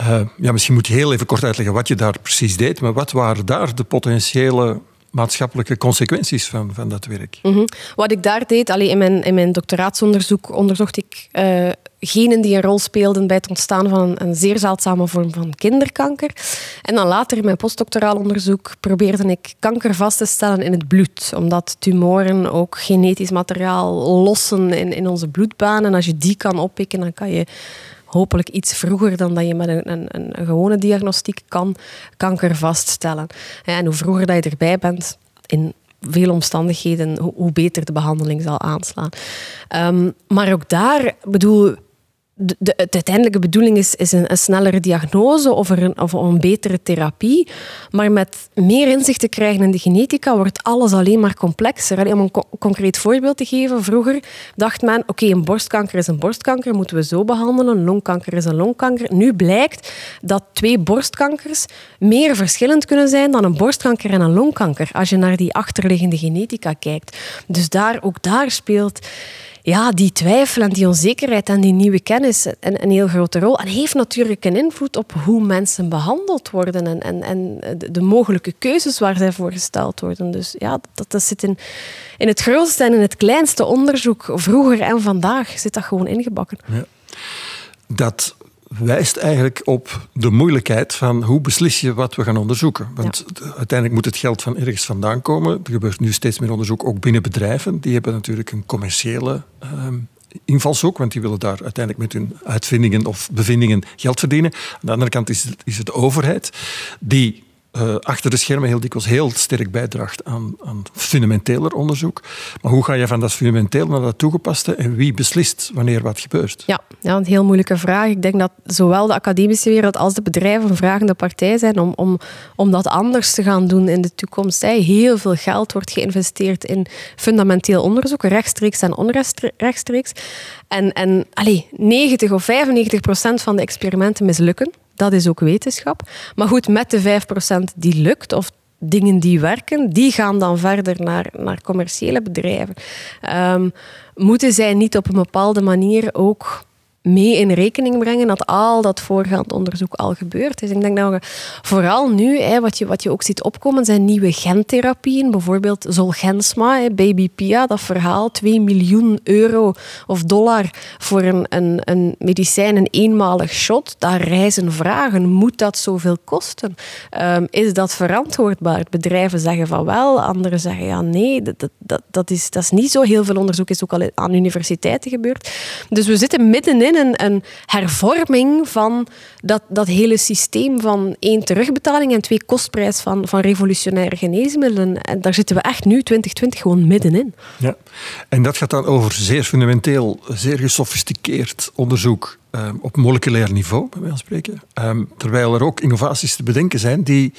Uh, ja, misschien moet je heel even kort uitleggen wat je daar precies deed, maar wat waren daar de potentiële maatschappelijke consequenties van, van dat werk? -hmm. Wat ik daar deed, in, mijn, in mijn doctoraatsonderzoek onderzocht ik uh, genen die een rol speelden bij het ontstaan van een, een, zeer zeldzame vorm van kinderkanker. En dan later in mijn postdoctoraal onderzoek probeerde ik kanker vast te stellen in het bloed, omdat tumoren ook genetisch materiaal lossen in, in onze bloedbanen. En als je die kan oppikken, dan kan je hopelijk iets vroeger dan dat je met een, een, een gewone diagnostiek kan kanker vaststellen. En hoe vroeger dat je erbij bent, in veel omstandigheden, hoe, beter de behandeling zal aanslaan. Um, maar ook daar, bedoel, de, de, uiteindelijke bedoeling is, is een, een snellere diagnose of een, of een betere therapie. Maar met meer inzicht te krijgen in de genetica wordt alles alleen maar complexer. Om een concreet voorbeeld te geven, vroeger dacht men, oké, een borstkanker is een borstkanker, moeten we zo behandelen, longkanker is een longkanker. Nu blijkt dat twee borstkankers meer verschillend kunnen zijn dan een borstkanker en een longkanker, als je naar die achterliggende genetica kijkt. Dus daar, ook daar speelt ja, die twijfel en die onzekerheid en die nieuwe kennis een, een heel grote rol. En heeft natuurlijk een invloed op hoe mensen behandeld worden en, en, en de mogelijke keuzes waar zij voor gesteld worden. Dus ja, dat, dat zit in, in het grootste en in het kleinste onderzoek, vroeger en vandaag, zit dat gewoon ingebakken. Ja. Dat wijst eigenlijk op de moeilijkheid van hoe beslis je wat we gaan onderzoeken. Want uiteindelijk moet het geld van ergens vandaan komen. Er gebeurt nu steeds meer onderzoek ook binnen bedrijven. Die hebben natuurlijk een commerciële uh, invalshoek, want die willen daar uiteindelijk met hun uitvindingen of bevindingen geld verdienen. Aan de andere kant is het, is het de overheid die uh, achter de schermen heel dikwijls heel sterk bijdraagt aan, aan onderzoek. Maar hoe ga je van dat fundamenteel naar dat toegepaste en wie beslist wanneer wat gebeurt? Ja, ja een heel moeilijke vraag. Ik denk dat zowel de academische wereld als de bedrijven een vragende partij zijn om, om, om dat anders te gaan doen in de toekomst. Heel veel geld wordt geïnvesteerd in fundamenteel onderzoek, rechtstreeks en onrechtstreeks. En, en allez, 90 of 95 procent van de experimenten mislukken. Dat is ook wetenschap. Maar goed, met de 5% die lukt, of dingen die werken, die gaan dan verder naar, naar commerciële bedrijven. Um, moeten zij niet op een bepaalde manier ook mee in rekening brengen dat al dat voorgaand onderzoek al gebeurd is. Ik denk dat we vooral nu, hè, wat, je, wat je ook ziet opkomen, zijn nieuwe gentherapieën. Bijvoorbeeld Zolgensma, hè, Baby Pia, dat verhaal, 2 miljoen euro of dollar voor een, een, een medicijn, een eenmalig shot. Daar reizen vragen. Moet dat zoveel kosten? Um, is dat verantwoordbaar? Bedrijven zeggen van wel, anderen zeggen ja, nee, dat, dat, dat, is, dat is niet zo. Heel veel onderzoek is ook al aan universiteiten gebeurd. Dus we zitten middenin een, een hervorming van dat, dat hele systeem van één terugbetaling en twee kostprijs van, van revolutionaire geneesmiddelen. En daar zitten we echt nu, 2020, gewoon middenin. Ja, en dat gaat dan over zeer fundamenteel, zeer gesofisticeerd onderzoek ehm, op moleculair niveau, bij wijze van spreken. Ehm, terwijl er ook innovaties te bedenken zijn die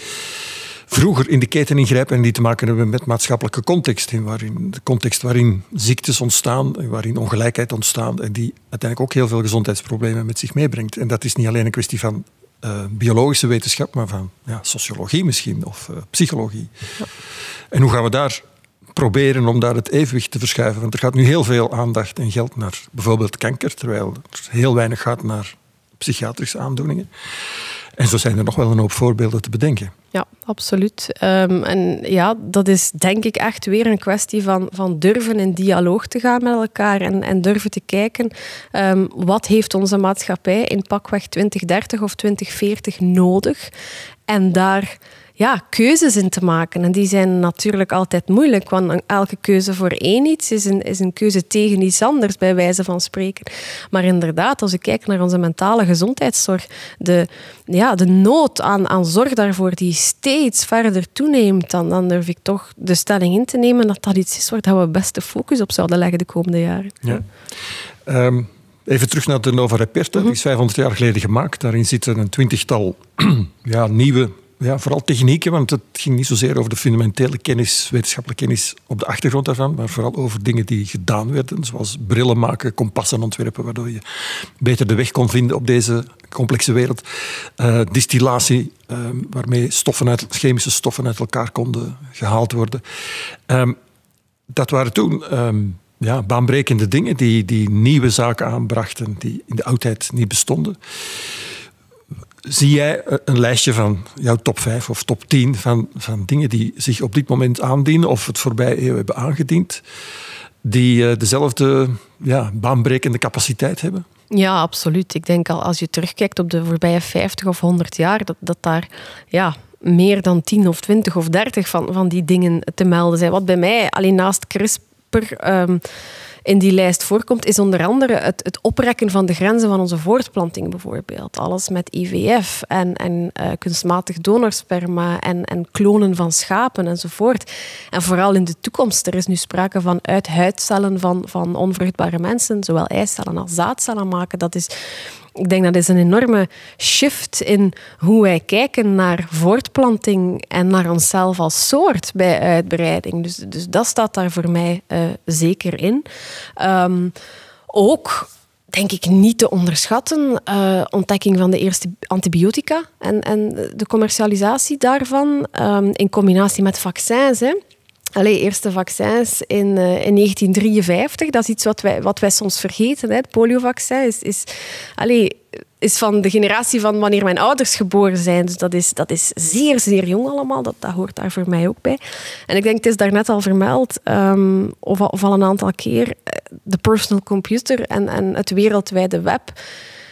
vroeger in de keten ingrijpen en die te maken hebben met maatschappelijke context. In waarin, de context waarin ziektes ontstaan, waarin ongelijkheid ontstaan en die uiteindelijk ook heel veel gezondheidsproblemen met zich meebrengt. En dat is niet alleen een kwestie van uh, biologische wetenschap, maar van ja, sociologie misschien of uh, psychologie. Ja. En hoe gaan we daar proberen om daar het evenwicht te verschuiven? Want er gaat nu heel veel aandacht en geld naar bijvoorbeeld kanker, terwijl er heel weinig gaat naar psychiatrische aandoeningen. En zo zijn er nog wel een hoop voorbeelden te bedenken. Ja, absoluut. Um, en ja, dat is denk ik echt weer een kwestie van, van durven in dialoog te gaan met elkaar en, en durven te kijken um, wat heeft onze maatschappij in pakweg 2030 of 2040 nodig en daar ja, keuzes in te maken. En die zijn natuurlijk altijd moeilijk, want elke keuze voor één iets is een, is een keuze tegen iets anders, bij wijze van spreken. Maar inderdaad, als ik kijk naar onze mentale gezondheidszorg, de, ja, de nood aan, aan zorg daarvoor die steeds verder toeneemt, dan, dan durf ik toch de stelling in te nemen dat dat iets is waar we best de focus op zouden leggen de komende jaren. Ja. Ehm, even terug naar de Nova Reperta. Die is 500 jaar geleden gemaakt. Daarin zitten een twintigtal ja, nieuwe ja, vooral technieken, want het ging niet zozeer over de fundamentele kennis, wetenschappelijke kennis op de achtergrond daarvan, maar vooral over dingen die gedaan werden, zoals brillen maken, kompassen ontwerpen, waardoor je beter de weg kon vinden op deze complexe wereld. Uh, distillatie, uh, waarmee stoffen uit, chemische stoffen uit elkaar konden gehaald worden. Uh, dat waren toen um, ja, baanbrekende dingen die, die nieuwe zaken aanbrachten die in de oudheid niet bestonden. Zie jij een lijstje van jouw top 5 of top 10 van, van dingen die zich op dit moment aandienen of het voorbije eeuw hebben aangediend, die uh, dezelfde ja, baanbrekende capaciteit hebben? Ja, absoluut. Ik denk al als je terugkijkt op de voorbije 50 of 100 jaar, dat, dat daar ja, meer dan 10 of 20 of 30 van, van die dingen te melden zijn. Wat bij mij alleen naast CRISPR. Um, in die lijst voorkomt, is onder andere het, het oprekken van de grenzen van onze voortplanting bijvoorbeeld. Alles met IVF en, en uh, kunstmatig donorsperma en, en klonen van schapen enzovoort. En vooral in de toekomst, er is nu sprake van uit huidcellen van, van onvruchtbare mensen, zowel eicellen als zaadcellen maken. Dat is ik denk dat is een enorme shift in hoe wij kijken naar voortplanting en naar onszelf als soort bij uitbreiding. Dus, dus dat staat daar voor mij uh, zeker in. Um, ook denk ik niet te onderschatten. Uh, ontdekking van de eerste antibiotica en, en de commercialisatie daarvan um, in combinatie met vaccins. Hè. Allee, eerste vaccins in, uh, in 1953. Dat is iets wat wij, wat wij soms vergeten. Hè. Het poliovaccin is, is, is van de generatie van wanneer mijn ouders geboren zijn. Dus dat is, dat is zeer, zeer jong allemaal. Dat, dat hoort daar voor mij ook bij. En ik denk, het is daarnet al vermeld, um, of, al, al een aantal keer, eh, de personal computer en, en het wereldwijde web.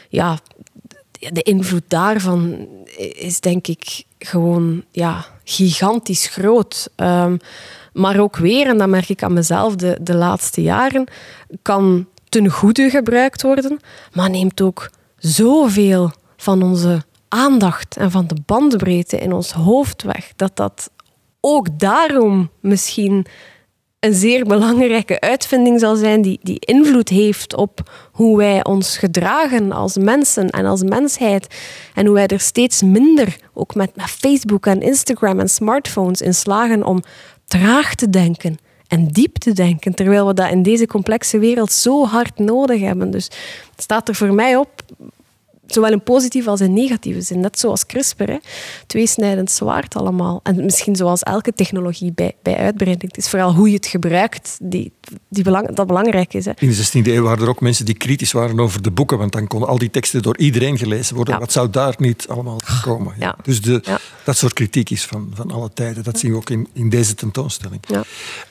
Ja, de invloed daarvan is denk ik gewoon ja, gigantisch groot. Um, maar ook weer, en dat merk ik aan mezelf de, de laatste jaren, kan ten goede gebruikt worden, maar neemt ook zoveel van onze aandacht en van de bandbreedte in ons hoofd weg, dat dat ook daarom misschien een zeer belangrijke uitvinding zal zijn die, die invloed heeft op hoe wij ons gedragen als mensen en als mensheid. En hoe wij er steeds minder, ook met, met Facebook en Instagram en smartphones, in slagen om traag te denken en diep te denken, terwijl we dat in deze complexe wereld zo hard nodig hebben. Dus het staat er voor mij op zowel in positieve als in negatieve zin. Net zoals CRISPR, hè. tweesnijdend zwaard allemaal. En misschien zoals elke technologie bij, bij uitbreiding. Het is vooral hoe je het gebruikt die, die belang, dat belangrijk is. Hè. In de 16e eeuw waren er ook mensen die kritisch waren over de boeken, want dan konden al die teksten door iedereen gelezen worden. Wat zou daar niet allemaal komen? Ja. Dus de, dat soort kritiek is van, van alle tijden. Dat zien we ook in, in deze tentoonstelling.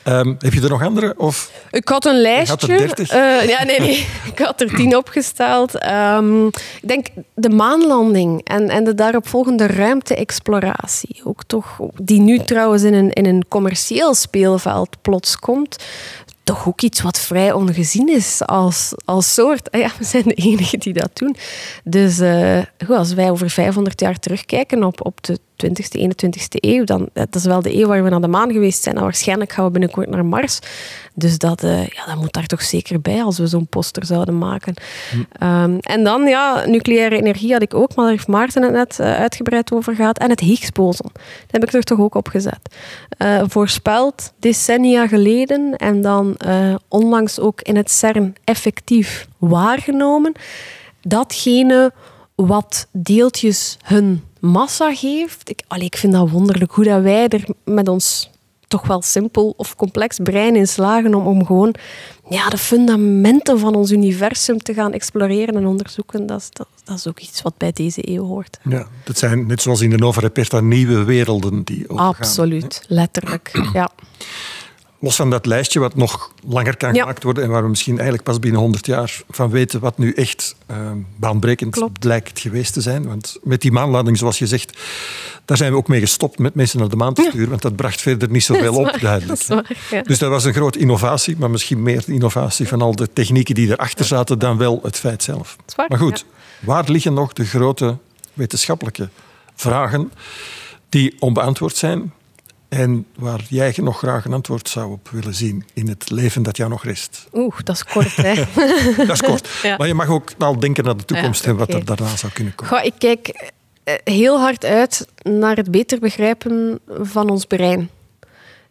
Um, heb je er nog andere? Of? Ik had een lijstje. Had uh, ja, nee, nee. ik had er tien opgesteld. Um, ik denk de maanlanding en, en de daaropvolgende ruimte-exploratie. Ook toch, die nu trouwens in een, in een commercieel speelveld plots komt toch ook iets wat vrij ongezien is als, als soort. Ah ja, we zijn de enigen die dat doen. Dus uh, goed, als wij over 500 jaar terugkijken op, op de 20e, 21e eeuw, dan dat is wel de eeuw waar we naar de maan geweest zijn. En waarschijnlijk gaan we binnenkort naar Mars. Dus dat, uh, ja, dat moet daar toch zeker bij als we zo'n poster zouden maken. Hm. Um, en dan, ja, nucleaire energie had ik ook, maar daar heeft Maarten het net uh, uitgebreid over gehad. En het Higgs-boson. Dat heb ik er toch ook op gezet. Voorspeld decennia geleden en dan onlangs ook in het CERN effectief waargenomen. Datgene wat deeltjes hun massa geeft. Ik, allee, ik vind dat wonderlijk hoe dat wij er met ons toch wel simpel of complex brein in slagen om, om gewoon ja, de fundamenten van ons universum te gaan exploreren en onderzoeken. Dat is, dat, dat is ook iets wat bij deze eeuw hoort. Ja, dat zijn net zoals in de Nova Reperta nieuwe werelden die. Absoluut, letterlijk. Ja. Los van dat lijstje wat nog langer kan gemaakt worden en waar we misschien eigenlijk pas binnen 100 jaar van weten wat nu echt uh, baanbrekend Klopt. blijkt geweest te zijn. Want met die maanlanding, zoals je zegt, daar zijn we ook mee gestopt met mensen naar de maan te sturen, want dat bracht verder niet zoveel op, duidelijk. Dat waar, Dus dat was een grote innovatie, maar misschien meer de innovatie van al de technieken die erachter zaten dan wel het feit zelf. Waar, maar goed, waar liggen nog de grote wetenschappelijke vragen die onbeantwoord zijn? En waar jij nog graag een antwoord zou op willen zien in het leven dat jou nog rest. Oeh, dat is kort, hè? dat is kort. Maar je mag ook al denken naar de toekomst en wat er daarna zou kunnen komen. Goh, ik kijk eh, heel hard uit naar het beter begrijpen van ons brein.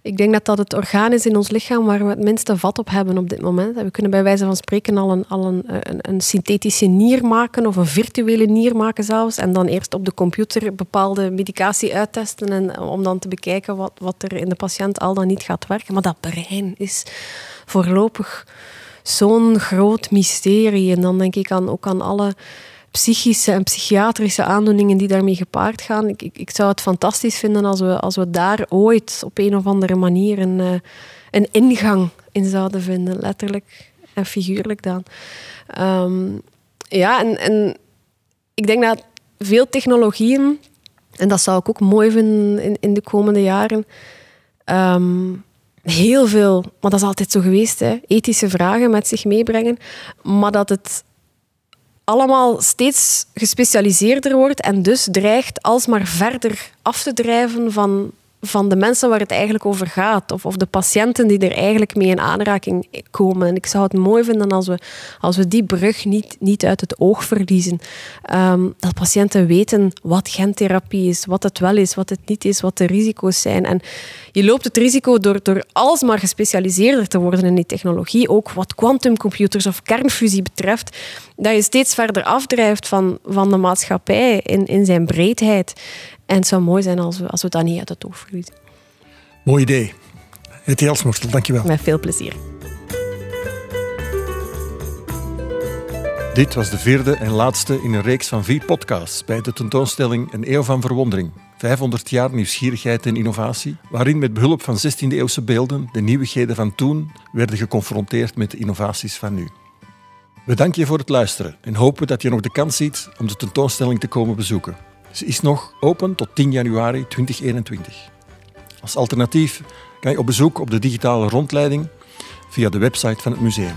Ik denk dat dat het orgaan is in ons lichaam waar we het minste vat op hebben op dit moment. We kunnen bij wijze van spreken al een, een, een, synthetische nier maken of een virtuele nier maken zelfs. En dan eerst op de computer bepaalde medicatie uittesten en, om dan te bekijken wat, wat er in de patiënt al dan niet gaat werken. Maar dat brein is voorlopig zo'n groot mysterie. En dan denk ik aan, ook aan alle psychische en psychiatrische aandoeningen die daarmee gepaard gaan. Ik, ik, zou het fantastisch vinden als we, als we daar ooit op een of andere manier een, uh, een ingang in zouden vinden, letterlijk en figuurlijk dan. Um, ja, en, en ik denk dat veel technologieën, en dat zou ik ook mooi vinden in, in de komende jaren, um, heel veel, maar dat is altijd zo geweest, hè, ethische vragen met zich meebrengen, maar dat het allemaal steeds gespecialiseerder wordt en dus dreigt alsmaar verder af te drijven van van de mensen waar het eigenlijk over gaat. Of, of de patiënten die er eigenlijk mee in aanraking komen. En ik zou het mooi vinden als we, als we die brug niet, niet uit het oog verliezen. Ehm, dat patiënten weten wat gentherapie is, wat het wel is, wat het niet is, wat de risico's zijn. En je loopt het risico door, door alsmaar gespecialiseerder te worden in die technologie, ook wat quantumcomputers of kernfusie betreft, dat je steeds verder afdrijft van, van de maatschappij in, in zijn breedheid. En het zou mooi zijn als we, als we dat niet uit het oog verliezen. Mooi idee. Het Jelsmorstel, dankjewel. Met veel plezier. Dit was de vierde en laatste in een reeks van vier podcasts bij de tentoonstelling Een eeuw van verwondering. 500 jaar nieuwsgierigheid en innovatie, waarin met behulp van 16e-eeuwse beelden de nieuwigheden van toen werden geconfronteerd met de innovaties van nu. We danken je voor het luisteren en hopen dat je nog de kans ziet om de tentoonstelling te komen bezoeken. Ze is nog open tot 10 januari 2021. Als alternatief kan je op bezoek op de digitale rondleiding via de website van het museum.